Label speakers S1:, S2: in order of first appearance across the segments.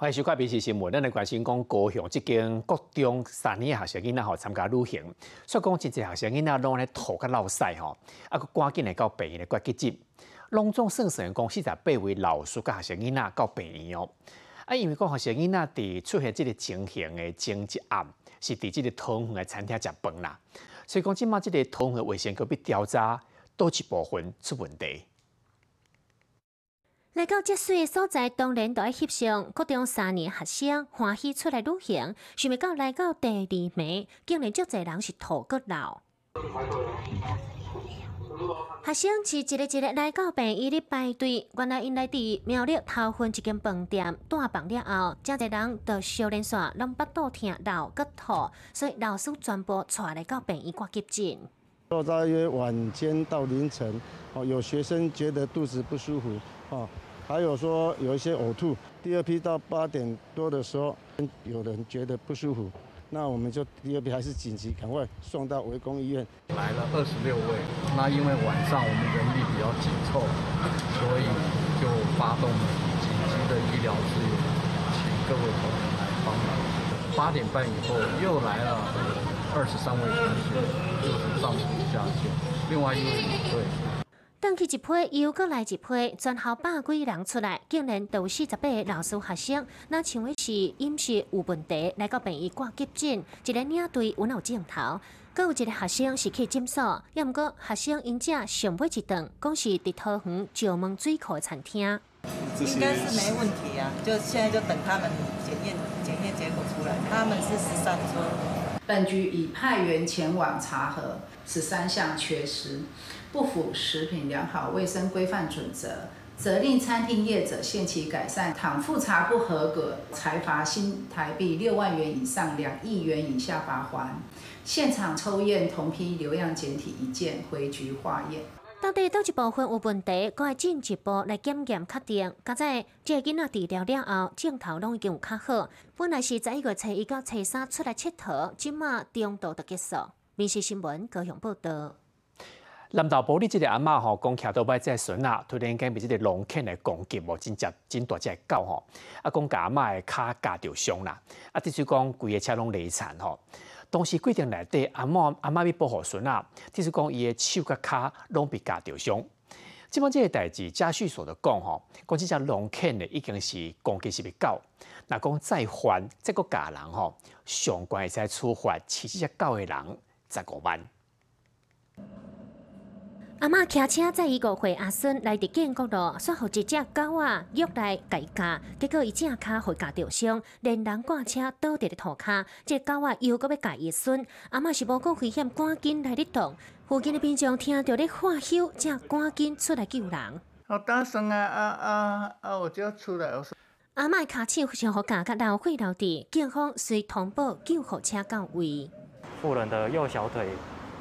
S1: 欢迎收看《BC 新闻》，咱来关心讲高雄这间国中三年学生囡仔吼参加旅行，所以讲真侪学生囡仔拢咧吐甲落屎吼，啊，佮赶紧来到病院来急诊。隆重盛世讲四十八位老师甲学生囡仔到病院哦，啊，因为讲学生囡仔伫出现即个情形的前一暗，是伫即个桃园的餐厅食饭啦，所以讲即马即个桃园的卫生局要调查，多一部分出问题。
S2: 来到这水的所在，当然都要翕相。高中三年学生欢喜出来旅行，想袂到来到第二暝，竟然足侪人是吐骨流。学生是一个一个来到病院里排队，原来因来伫苗栗头份一间饭店住房了后，真侪人到小连线拢腹肚痛、流骨吐，所以老师全部带来到病院挂急诊。
S3: 到大约晚间到凌晨，哦，有学生觉得肚子不舒服，哦，还有说有一些呕吐。第二批到八点多的时候，有人觉得不舒服，那我们就第二批还是紧急赶快送到围攻医院。
S4: 来了二十六位，那因为晚上我们人力比较紧凑，所以就发动紧急的医疗资源，请各位同仁来帮忙。八点半以后又来了二十三位同学，就是上吐下泻，另外一位领队。
S2: 等去一批，又搁来一批，全校百几人出来，竟然都四十八个老师学生，那像为是饮食有问题，来到病院挂急诊，一个领队稳有镜头，搁有一个学生是去诊所，要毋过学生因家上尾一顿，讲是伫桃园石门水库的餐厅。
S5: 应该是没问题啊，就现在就等他们检验检验结果出来，他们是十三桌。
S6: 本局已派员前往查核，十三项缺失。不符食品良好卫生规范准则，责令餐厅业者限期改善。倘复查不合格，裁罚新台币六万元以上两亿元以下罚款。现场抽验同批留样检体一件，回局化验。
S2: 到底倒一部分有问题，该进一步来检验确定。现在这囡仔治疗了后，镜头拢已经有较好。本来是十一月初一到初三出来佚佗，今马中度就结束。民事新闻高雄报道。
S1: 南投埔里即个阿嬷吼，讲徛到摆只孙啊，突然间被即个龙犬来攻击，无真正真大只狗吼，啊讲甲阿嬷的脚夹着伤啦，啊，即是讲规个车拢累残吼。当时规定内底阿嬷阿嬷要保护孙啊，即是讲伊的手甲骹拢被夹着伤。即帮即个代志家属所的讲吼，讲即只龙犬呢已经是攻击是被狗，那讲再犯再个家人吼，上关会使处罚饲即只狗的人十五万。
S2: 阿嬷骑车载伊五岁阿孙来伫建国路，说互一只狗仔约来改嫁，结果伊正骹互夹着伤，连人挂车倒伫咧涂骹，这狗仔又搁要夹伊孙，阿嬷是无顾危险，赶紧来咧动。附近的民众听到咧喊休，才赶紧出来救人。
S7: 好大声啊啊啊啊！我就要出来，我说。
S2: 阿妈卡手想互夹甲流血流地，警方随通报救护车到位。
S8: 妇人的右小腿。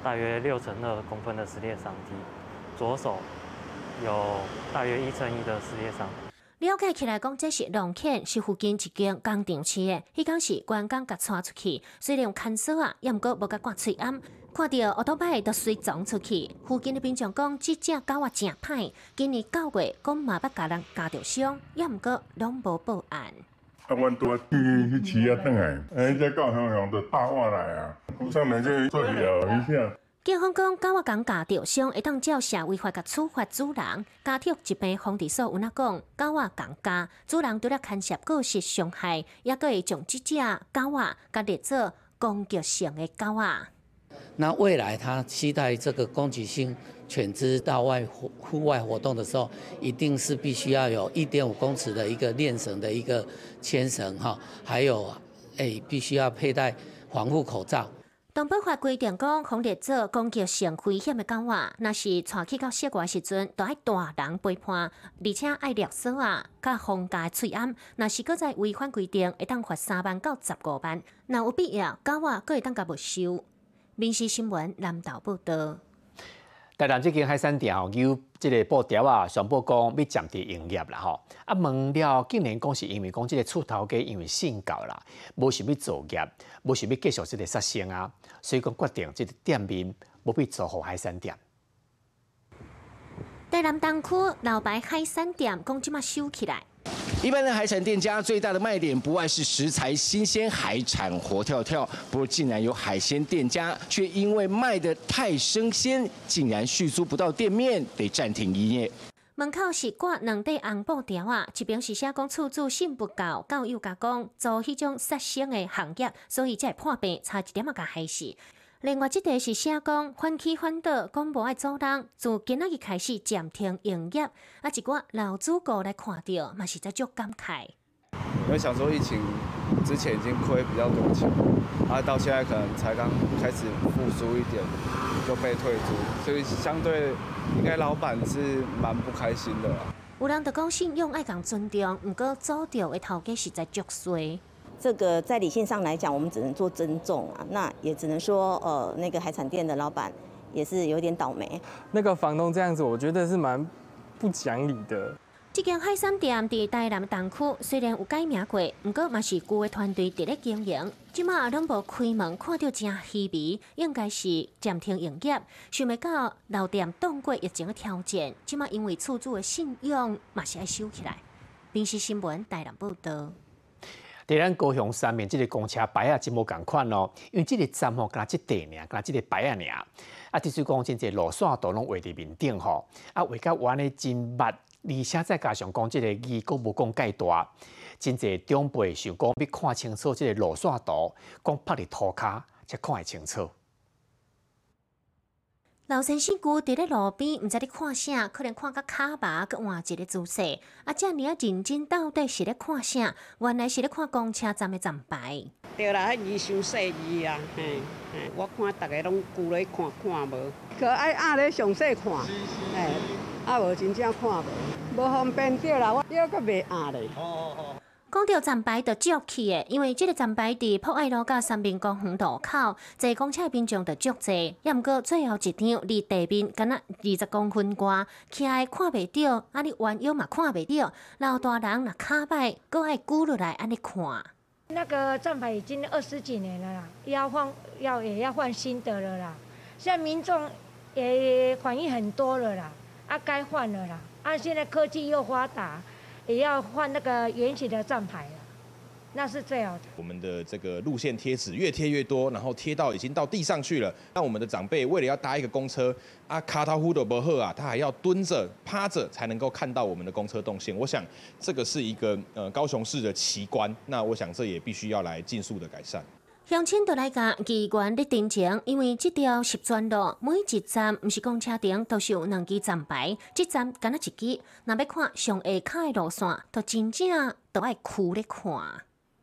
S8: 大约六乘二公分的撕裂伤体，左手有大约一乘一的撕裂伤。
S2: 了解起来讲，这是龙犬，是附近一间工厂饲的。迄天是关工甲带出去，虽然有看守啊，也毋过无甲挂喙暗。看到奥多拜都随撞出去，附近的民众讲，这只狗啊真歹。今年九月讲嘛捌甲人咬着伤，也毋过拢无报案。
S9: 啊，阮拄啊去去饲啊，转来，哎，只狗向向就打我来啊，
S2: 警方讲，狗仔讲家着伤，会当照社违法甲处罚主人。家畜疾病防治所有哪讲，狗仔讲家主人除了牵涉过失伤害，也可会将这只狗仔甲列做攻击性的狗仔。
S10: 那未来他期待这个攻击性犬只到外户外活动的时候，一定是必须要有一点五公尺的一个链绳的一个牵绳哈，还有诶必须要佩戴防护口罩。
S2: 动保法规定讲，防列做攻击性危险的狗仔，若是带去到室外时阵，都爱大人陪伴，而且爱勒索啊，甲封家喙安。若是搁再违反规定，会当罚三万到十五万。若有必要，狗仔搁会当甲没收。民事新闻南岛报道。
S1: 台南即间海产店吼，有即个布条啊，宣布讲要暂停营业啦吼。啊，问了竟然讲是因为讲即个厝头家因为性教啦，无想要做业，无想要继续即个杀生啊，所以讲决定即个店面无必做好海产店。
S2: 台南东区老牌海产店讲即马收起来。
S11: 一般的海产店家最大的卖点不外是食材新鲜，海产活跳跳。不过，竟然有海鲜店家却因为卖得太生鲜，竟然续租不到店面，得暂停营业。
S2: 门口是挂两块红布条啊，一边是写讲厝租信不够，教又甲讲做迄种杀生的行业，所以才破病，差一点啊甲害死。另外，即个是写讲反起反倒，讲无爱做人，自今仔日开始暂停营业。啊，一寡老主顾来看到，嘛是在足感慨。
S12: 因为想说疫情之前已经亏比较多钱，啊，到现在可能才刚开始复苏一点，就被退租，所以相对应该老板是蛮不开心的。
S2: 有人就讲信用爱讲尊重，毋过做掉的头家实在足衰。
S13: 这个在理性上来讲，我们只能做尊重啊，那也只能说，呃，那个海产店的老板也是有点倒霉。
S14: 那个房东这样子，我觉得是蛮不讲理的。
S2: 这间海产店在台南东区，虽然有改名过，不过嘛是旧的团队伫咧经营。即马拢无开门，看到真稀微，应该是暂停营业。想袂到老店动过疫情的挑战，即马因为出租的信用嘛是爱收起来。平时新闻台南报道。
S1: 在咱高雄三面，即个公车牌啊，真无共款咯。因为即个站吼，加即地尔，加即个牌啊尔。啊，即是讲真侪路线都拢画伫面顶吼。啊，画甲弯的真密，而且再加上讲即个字阁无讲介大，真侪长辈想讲要看清楚即个路线图，讲拍伫涂骹才看会清楚。
S2: 老先生姑伫咧路边，毋知咧看啥，可能看到卡巴佮换一个姿势。啊，遮尔啊认真，到底是咧看啥？原来是咧看公车站的站牌。
S15: 对啦，迄字伤细字啊，嘿，嘿，我看逐个拢顾咧看看无，可爱压咧详细看，嘿，啊无真正看无，无方便对啦，我腰阁袂压咧。
S2: 讲到站牌就足气的，因为这个站牌伫博爱路甲三明公园路口，坐公车边上就足济。也毋过最后一张离地面敢若二十公分外，徛来看袂到，啊你弯腰嘛看袂到，老大人若卡摆，搁爱鼓落来安尼看。
S16: 那个站牌已经二十几年了啦，要换要也要换新的了啦。现在民众也反应很多了啦，啊该换了啦，啊现在科技又发达。也要换那个圆形的站牌了，那是最好的。
S17: 我们的这个路线贴纸越贴越多，然后贴到已经到地上去了。那我们的长辈为了要搭一个公车啊，卡塔呼的伯赫啊，他还要蹲着趴着才能够看到我们的公车动线。我想这个是一个呃高雄市的奇观，那我想这也必须要来尽速的改善。
S2: 乡亲都来甲议员咧定情，因为这条十专路每一站毋是公车顶，都是有两支站牌，这站敢若一支。若要看上下卡的路线，都真正都爱苦咧看。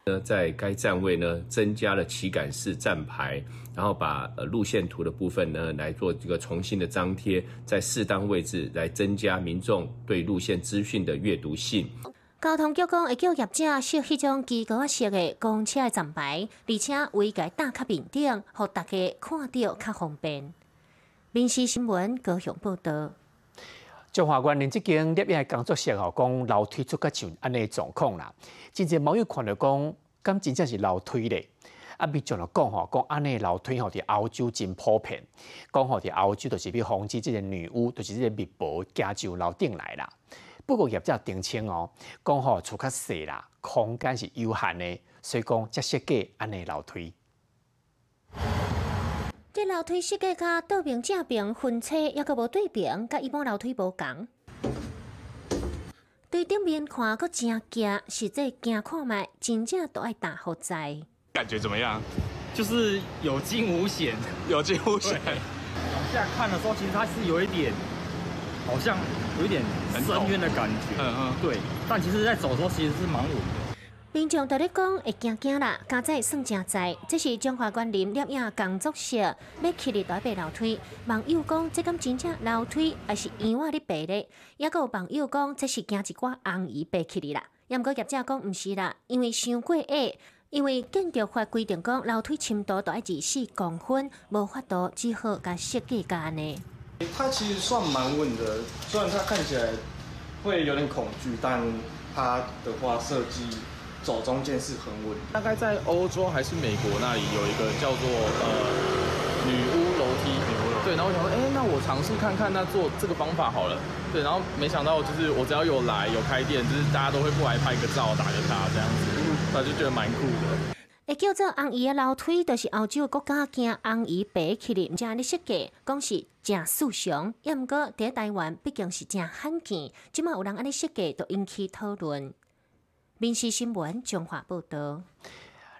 S18: 呢，在该站位呢增加了旗杆式站牌，然后把呃路线图的部分呢来做这个重新的张贴，在适当位置来增加民众对路线资讯的阅读性。
S2: 交通局讲会叫业者设迄种机构式的公车的站牌，而且为个打卡面顶，互大家看到较方便。民事新闻高雄报道。
S1: 中华关连即间摄影工作室吼，讲楼梯出个像安尼状况啦。真正网友看到讲，咁真正是楼梯咧。啊，咪就来讲吼，讲安尼楼梯吼伫欧洲真普遍。讲吼伫欧洲就是要防止即个女巫，就是即个密保加就楼顶来啦。不过业者澄清哦，讲吼厝较细啦，空间是有限的，所以讲才设计安尼楼梯。
S2: 这楼梯设计甲倒平正平分车，抑阁无对平，甲一般楼梯无共。对顶面看阁真惊，实际惊看卖，真正都爱打好在。
S19: 感觉怎么样？就是有惊无险，有惊无险。往下看的时候，其实它是有一点。好像有一点深渊的感觉，嗯嗯，对。但其实，在走的时候，其实是蛮稳的。
S2: 民众都咧讲会惊惊啦，加在算正在。这是中华园林摄影工作室要起的台北楼梯。网友讲，这敢真正楼梯，还是羊仔咧爬咧？也有网友讲，这是惊一寡红衣爬起哩啦。也毋过业者讲毋是啦，因为伤过矮，因为建筑法规定讲楼梯深度都爱二四公分，无法度只好甲设计家呢。
S20: 它其实算蛮稳的，虽然它看起来会有点恐惧，但它的话设计走中间是很稳。
S21: 大概在欧洲还是美国那里有一个叫做呃女巫楼梯，对，然后我想说，哎，那我尝试看看，那做这个方法好了，对，然后没想到就是我只要有来有开店，就是大家都会过来拍个照，打个卡这样子，他就觉得蛮酷的。
S2: 会叫做红姨的楼梯，就是澳洲国家惊红姨爬起来，毋知安尼设计，讲是正时尚。也毋过伫台湾毕竟是正罕见，即马有人安尼设计，都引起讨论。民事新闻中华报道。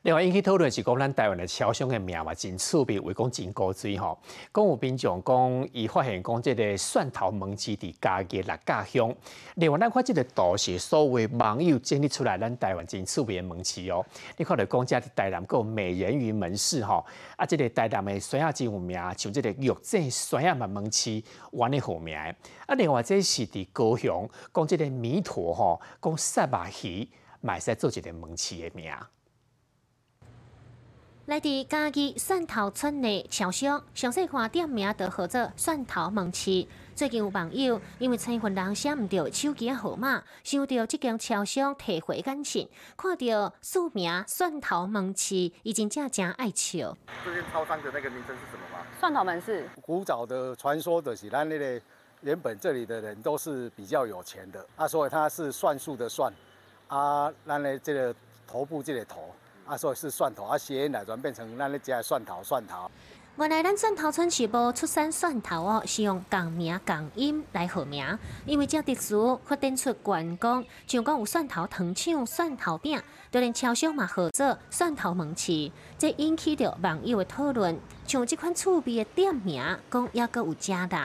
S1: 另外引起讨论是讲咱台湾的超商的名嘛真趣味，为讲真古锥吼。讲有民众讲，伊发现讲即个蒜头门市伫嘉义六家乡。另外咱看即个图是所有网友整理出来，咱台湾真趣味的门市哦。你看到讲遮伫台南有美人鱼门市吼，啊，即个台南的酸鸭真有名，像即个玉井酸亚门门市，原哩好名。啊，另外这是伫高雄，讲即个弥陀吼，讲杀马鱼，买使做一个门市的名。
S2: 来自嘉义蒜头村的超商，详细看店名就号做汕头门市。最近有网友因为身份人写唔到手机号码，收到这间超商退回感情，看到署名蒜头门市，已经真正爱笑。
S22: 最近超商的那个名称是什么吗？
S23: 蒜头门市。
S22: 古早的传说的是，咱那个原本这里的人都是比较有钱的，啊，所以他是算术的算，啊，咱的这个头部这个头。啊，所以是蒜头，啊，谐音来转变成咱咧食蒜头，蒜头。
S2: 原来咱蒜头村是无出产蒜头哦，是用共名共音来合名。因为这特殊，发展出观光，像讲有蒜头糖厂、蒜头饼，就连超商嘛合作蒜头门市，这引起着网友的讨论。像这款趣味的店名，讲也阁有加的。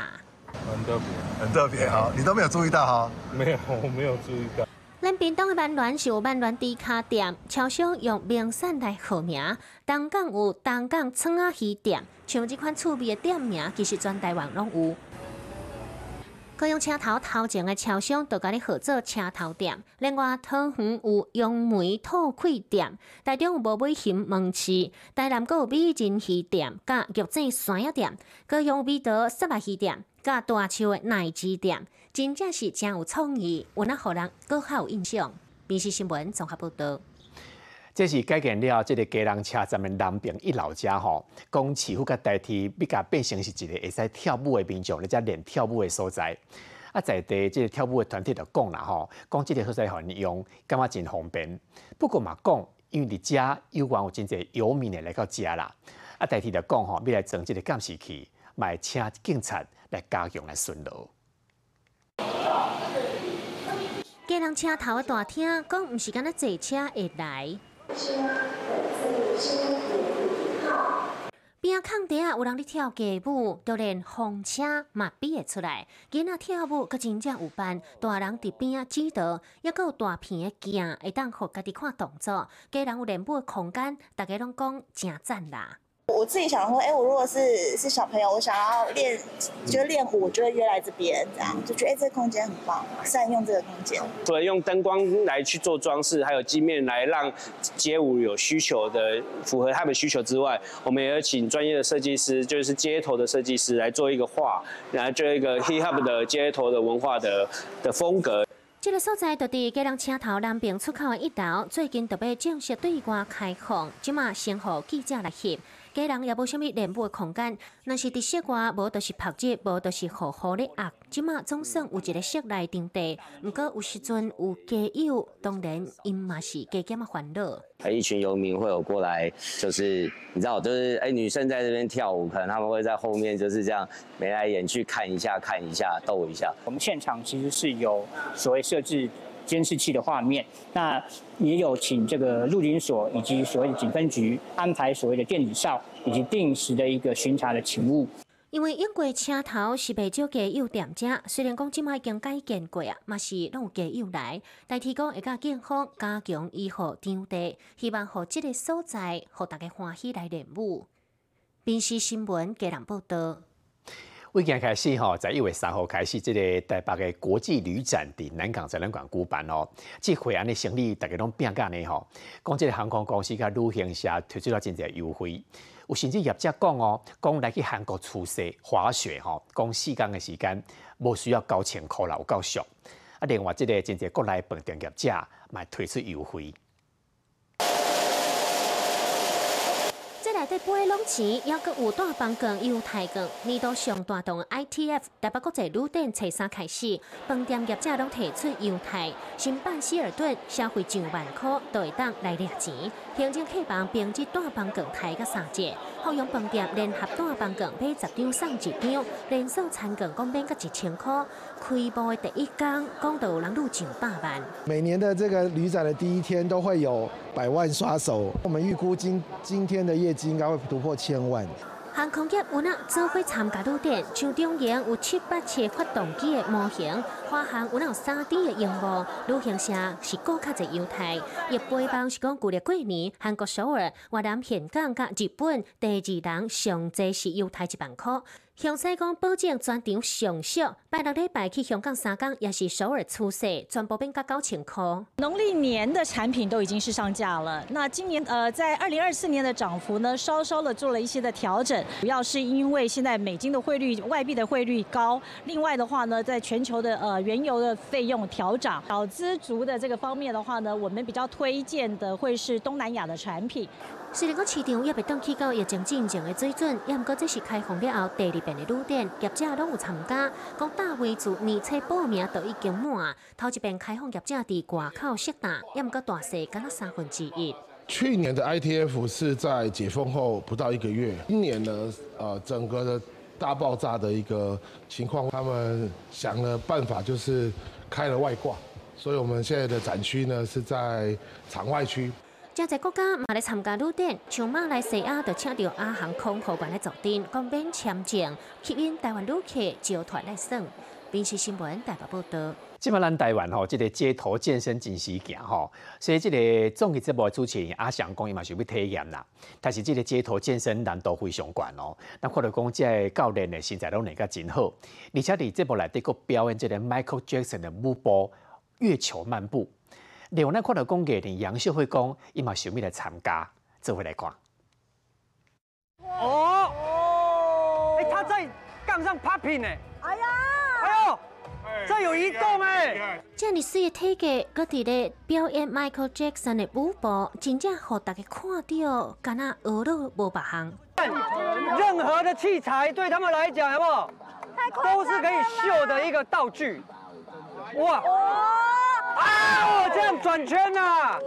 S22: 很特别，很特别哈，你都没有注意到哈？
S21: 没有，我没有注意到。
S2: 咱屏东的万峦是有万峦低卡店，超商用名产来号名。东港有东港村仔鱼店，像这款趣味的店名，其实全台湾拢有。高雄车头头前的超商都甲你合作车头店，另外汤圆有杨梅兔气店，台中有无尾熊门市，台南阁有美人鱼店，甲玉井山药店，高雄有美德沙白鱼店，甲大树的奶鸡店。真正是真有创意，有那互人更较有印象。电视新闻综合报道。
S1: 这是改建了这个家人车站的南边一老家吼，讲似乎甲代替，比较变成是一个会使跳舞的民众，或者练跳舞的所在。啊，在地这个跳舞的团体就讲啦吼，讲这个所在好用，感觉真方便。不过嘛讲，因为伫遮有关有真侪游民的来到遮啦。啊，代替就讲吼，要来装这个监视器，买请警察来加强来巡逻。
S2: 家人车头的大厅，讲毋是敢若坐车会来。边巷底啊，有人伫跳街舞，就连风车嘛比会出来。囡仔跳舞，佮真正有伴，大人伫边啊指导，抑佮有大片的镜，会当互家己看动作。家人有练舞的空间，大家拢讲真赞啦。
S24: 我自己想说，哎，我如果是是小朋友，我想要练，就练舞，我就会约来这边，这样就觉得哎，这个空间很棒，善用这个空间。
S25: 除了用灯光来去做装饰，还有镜面来让街舞有需求的符合他们需求之外，我们也有请专业的设计师，就是街头的设计师来做一个画，然后做一个 hip hop 的街头的文化的的风格。
S2: 这个所在就伫吉良车头南边出口的一道，最近特别正式对外开放，即马先互记者来翕。家人也无虾米练舞的空间，若是伫室外，无就是拍节，无就是好好咧压。即马总算有一个室内场地，毋过有时阵有家友，当然因嘛是加减啊烦恼。
S26: 一群游民会有过来，就是你知道，就是哎，女生在这边跳舞，可能他们会在后面就是这样眉来眼去看一下，看一下，逗一下。
S27: 我们现场其实是有所谓设置。监视器的画面，那也有请这个陆警所以及所谓的警分局安排所谓的电子哨以及定时的一个巡查的勤务。
S2: 因为英国车头是被少家友店家，虽然讲即卖已经改建过啊，嘛是拢有家友来，但提供会甲警方加强医护场地，希望互即个所在，互大家欢喜来练舞。电视新闻家人报道。
S1: 已经开始吼，在一月三号开始，这个台北的国际旅展伫南港展览馆举办哦。这回安的行李大家拢变干呢吼。讲这个航空公司甲旅行社推出了真侪优惠，有甚至业者讲哦，讲来去韩国出差滑雪吼，讲四天的时间无需要九千块啦，有够俗。啊，另外这个真侪国内饭店业者嘛推出优惠。
S2: 内底八拢钱，还阁有大饭馆有太馆。年度上大档 ITF 台北国际旅店初三开始，饭店业者拢提出优待，新办希尔顿消费上万块都会当来掠钱。行政客房并至大饭馆抬个三折，后用饭店联合大饭馆买十张送一张，连锁餐馆共免个一千块。开播的第一天，讲到有人入上百万。
S28: 每年的这个旅展的第一天都会有百万刷手，我们预估今今天的业绩应该会突破千万。
S2: 航空业有哪做伙参加旅展，像中央有七八千发动机的模型，华航有哪有三 D 的荧幕，旅行社是顾客的优待。一背包是讲旧历过年，韩国首尔、越南香港、甲日本第二人上济是优待一万块。向西讲保证全场上色，拜六礼拜去香港三港也是首尔出色，全部变价九千块。
S29: 农历年的产品都已经是上架了，那今年呃在二零二四年的涨幅呢，稍稍的做了一些的调整，主要是因为现在美金的汇率、外币的汇率高，另外的话呢，在全球的呃原油的费用调涨，小资族的这个方面的话呢，我们比较推荐的会是东南亚的产品。
S2: 虽然讲市场也未登去到疫情进前的水准，也毋过这是开放了后第二遍的旅店，业者拢有参加。讲大位自年初报名都已经满，头一遍开放业者伫外口设大，也毋过大细敢若三分之一。
S30: 去年的 ITF 是在解封后不到一个月，今年呢，呃，整个的大爆炸的一个情况，他们想了办法，就是开了外挂，所以我们现在的展区呢是在场外区。
S2: 真侪国家嘛来参加旅展，像马来西亚就请到阿航空货馆来坐镇，讲免签证，吸引台湾旅客招团来耍。电视新闻台北报道。
S1: 即摆咱台湾吼，即个街头健身真时行吼，所以即个综艺节目主持人阿翔讲伊嘛想要体验啦。但是即个街头健身难度非常悬哦，那看到讲即个教练的身材拢能够真好，而且伫节目内底佫表演即个 Michael Jackson 的舞步月球漫步。另外，看到讲艺人杨秀慧讲，伊嘛想要来参加，做回来看。
S31: 哦，哎，他在杠上 popping 呢。哎呀，这有一动哎。
S2: 这么水的体格，搁伫咧表演 Michael Jackson 的舞步，真正互大家看到，敢若学了无别行。
S31: 任何的器材对他们来讲，好不好？都是可以秀的一个道具。哇！啊！这样转圈呐，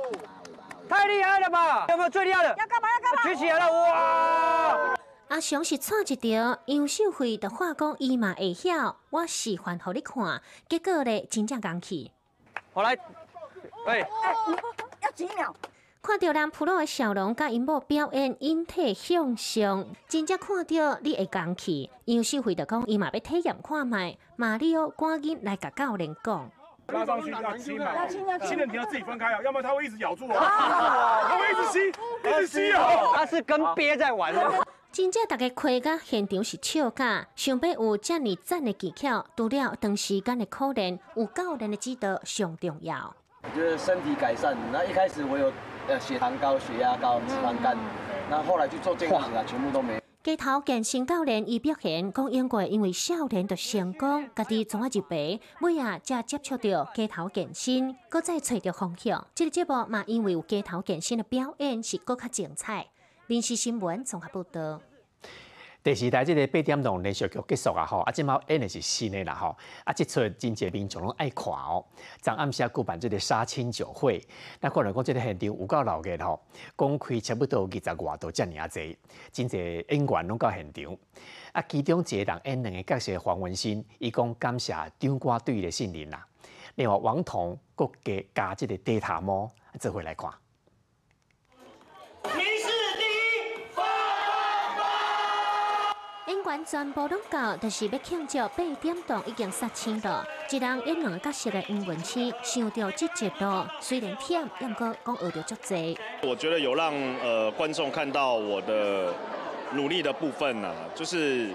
S31: 太厉害了吧？有没有最厉害的？
S32: 要干嘛？要干嘛？
S31: 举起来了！哇！
S2: 阿雄是错一条，杨秀慧的话讲伊嘛会晓，我示范互你看，结果咧真正讲去。
S31: 好来，
S32: 哎，要几秒？
S2: 看到人普罗的笑容，甲因某表演引体向上，真正看到你会讲去。杨秀慧就讲伊嘛要体验看卖，马里奥赶紧来甲教练讲。
S33: 拉上去要亲嘛，亲的你要自己分开啊，要不然他会一直咬住我，他会一直吸，一直吸哦。
S31: 他是跟鳖在玩。
S2: 真正大家看到现场是笑假，想必有遮尔赞的技巧，除了长时间的苦练，有教练的指导上重要。
S23: 我觉得身体改善，那一开始我有呃血糖高、血压高、脂肪肝，那后来去做健康检查，全部都没。
S2: 街头健身教练伊表现讲，英国因为少年就成功，家己从啊入白，尾啊才接触到街头健身，搁再找到方向。这个节目嘛，因为有街头健身的表演是搁较精彩。民事新闻综合报道。
S1: 第四台这个八点钟连续剧结束啊吼，啊，即毛演的是新的啦吼，啊，这出真济民众拢爱看哦。昨暗时举办这个杀青酒会，那可能讲这个现场有够闹热吼，公开差不多二十外度遮尔啊济，真济演员拢到现场。啊，其中一个人演两个角色黄文新，伊讲感谢张官对伊的信任啦。另外王彤佫加加这个地塔猫，做回来看。
S2: 演员全部拢到，就是要庆祝八点档已经杀青了。一人演两个角色的英文星，想到这节度，虽然忝，也毋过讲学到足济。
S34: 我觉得有让呃观众看到我的努力的部分呢，就是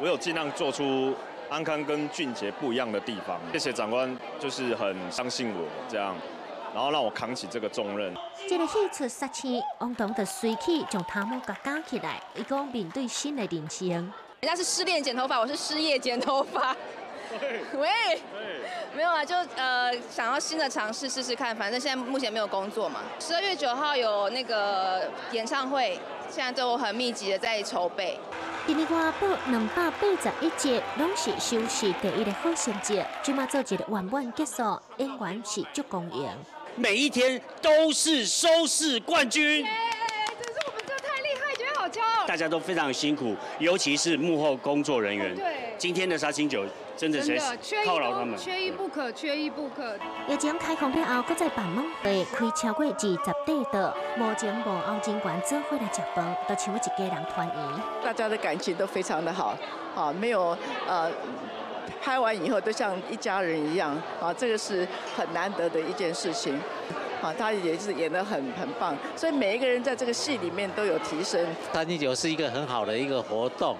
S34: 我有尽量做出安康跟俊杰不一样的地方。谢谢长官，就是很相信我这样。然后让我扛起这个重任。
S2: 这个戏出杀青，王董的随起将头毛夹夹起来，一讲面对新的人生。
S35: 人家是失恋剪头发，我是失业剪头发。喂，
S36: 没有啊，就呃想要新的尝试试试看，反正现在目前没有工作嘛。十二月九号有那个演唱会，现在都很密集的在筹备。
S2: 今年外报两百八十一集，拢是收视第一的好成绩，今嘛做一个圆满结束，演员是足公赢。
S37: 每一天都是收视冠军。
S36: 这是我们这太厉害，觉得好骄傲。
S37: 大家都非常辛苦，尤其是幕后工作人员。
S36: 对，
S37: 今天的杀青酒真的是犒劳他们，
S36: 缺一不可，缺一不可。
S2: 疫情开放了后，搁再办晚会，开超过二十对的，无前无后，尽管做伙来食饭，都像一家人团圆。
S38: 大家的感情都非常的好，好没有呃。拍完以后都像一家人一样，啊，这个是很难得的一件事情，啊，他也是演得很很棒，所以每一个人在这个戏里面都有提升。
S39: 三七九是一个很好的一个活动，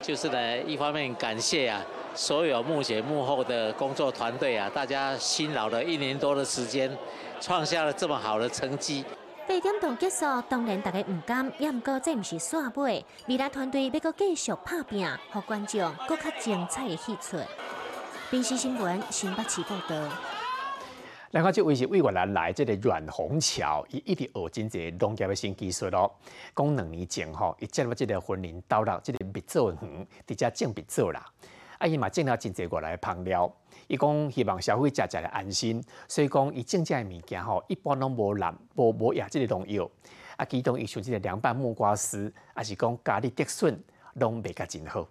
S39: 就是呢，一方面感谢啊，所有幕前幕后的工作团队啊，大家辛劳了一年多的时间，创下了这么好的成绩。
S2: 八点档结束，当然大家唔甘，也唔过这唔是煞尾。未来团队要搁继续拍拼，和观众搁较精彩的戏出。电视新闻新北市报道。
S1: 然后这位是为我来来这个阮虹桥，伊一直学真侪农业的新技术咯。讲两年前吼，伊进入这个婚姻道路，这个蜜枣园直接种蜜枣啦。啊，伊嘛种了真侪外来香料。伊讲希望消费者食来安心，所以讲伊种这物件吼，一般拢无染无无压即个农药。啊，其中伊像即个凉拌木瓜丝，还是讲咖喱德笋，拢卖甲真好。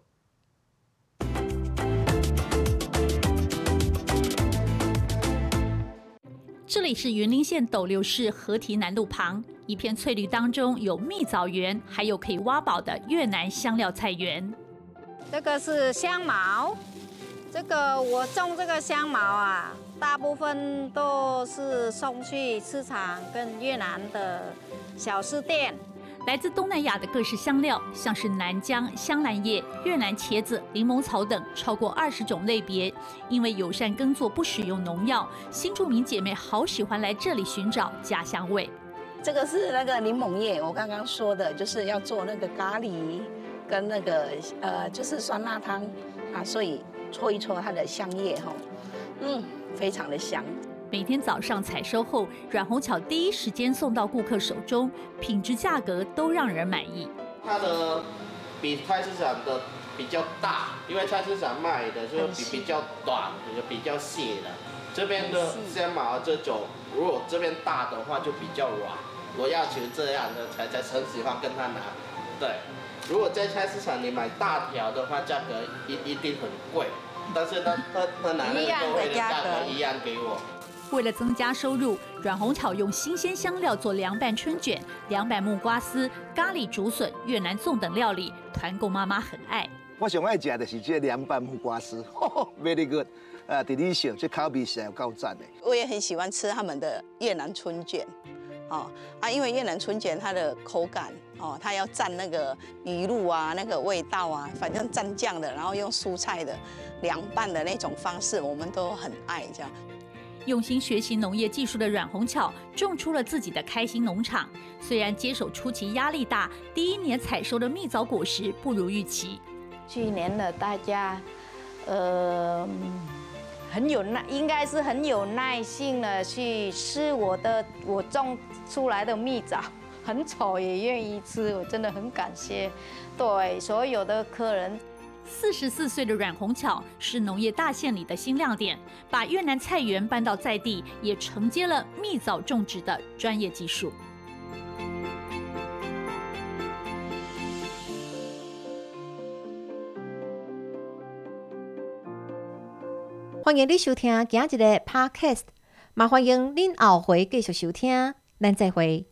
S40: 这里是云林县斗六市河堤南路旁，一片翠绿当中有蜜枣园，还有可以挖宝的越南香料菜园。
S41: 这个是香茅。这个我种这个香茅啊，大部分都是送去市场跟越南的小吃店。
S40: 来自东南亚的各式香料，像是南姜、香兰叶、越南茄子、柠檬草等，超过二十种类别。因为友善耕作，不使用农药，新住民姐妹好喜欢来这里寻找家乡味。
S42: 这个是那个柠檬叶，我刚刚说的就是要做那个咖喱跟那个呃，就是酸辣汤啊，所以。搓一搓它的香叶哈，嗯，非常的香。
S40: 每天早上采收后，软红巧第一时间送到顾客手中，品质价格都让人满意。
S43: 它的比菜市场的比较大，因为菜市场卖的就比比较短，也比较细的。这边的鲜毛这种，如果这边大的话就比较软。我要求这样的才才很喜欢跟他拿，对。如果在菜市场你买大条的话，价格一一定很贵。但是他他他拿那个的价格一样给我。
S40: 为了增加收入，阮红巧用新鲜香料做凉拌春卷、凉拌木瓜丝、咖喱竹笋、越南粽等料理，团购妈妈很爱。
S35: 我最爱食的是这凉拌木瓜丝，very good，呃，delicious，这口味是够赞的。
S42: 我也很喜欢吃他们的越南春卷。哦啊，因为越南春卷它的口感哦，它要蘸那个鱼露啊，那个味道啊，反正蘸酱的，然后用蔬菜的凉拌的那种方式，我们都很爱这样。
S40: 用心学习农业技术的阮红巧种出了自己的开心农场。虽然接手初期压力大，第一年采收的蜜枣果实不如预期。
S41: 去年的大家，呃。很有耐，应该是很有耐性的去吃我的我种出来的蜜枣，很丑也愿意吃，我真的很感谢，对所有的客人。
S40: 四十四岁的阮红巧是农业大县里的新亮点，把越南菜园搬到在地，也承接了蜜枣种植的专业技术。
S44: 欢迎你收听今日的 Podcast，也欢迎您后回继续收听，咱再会。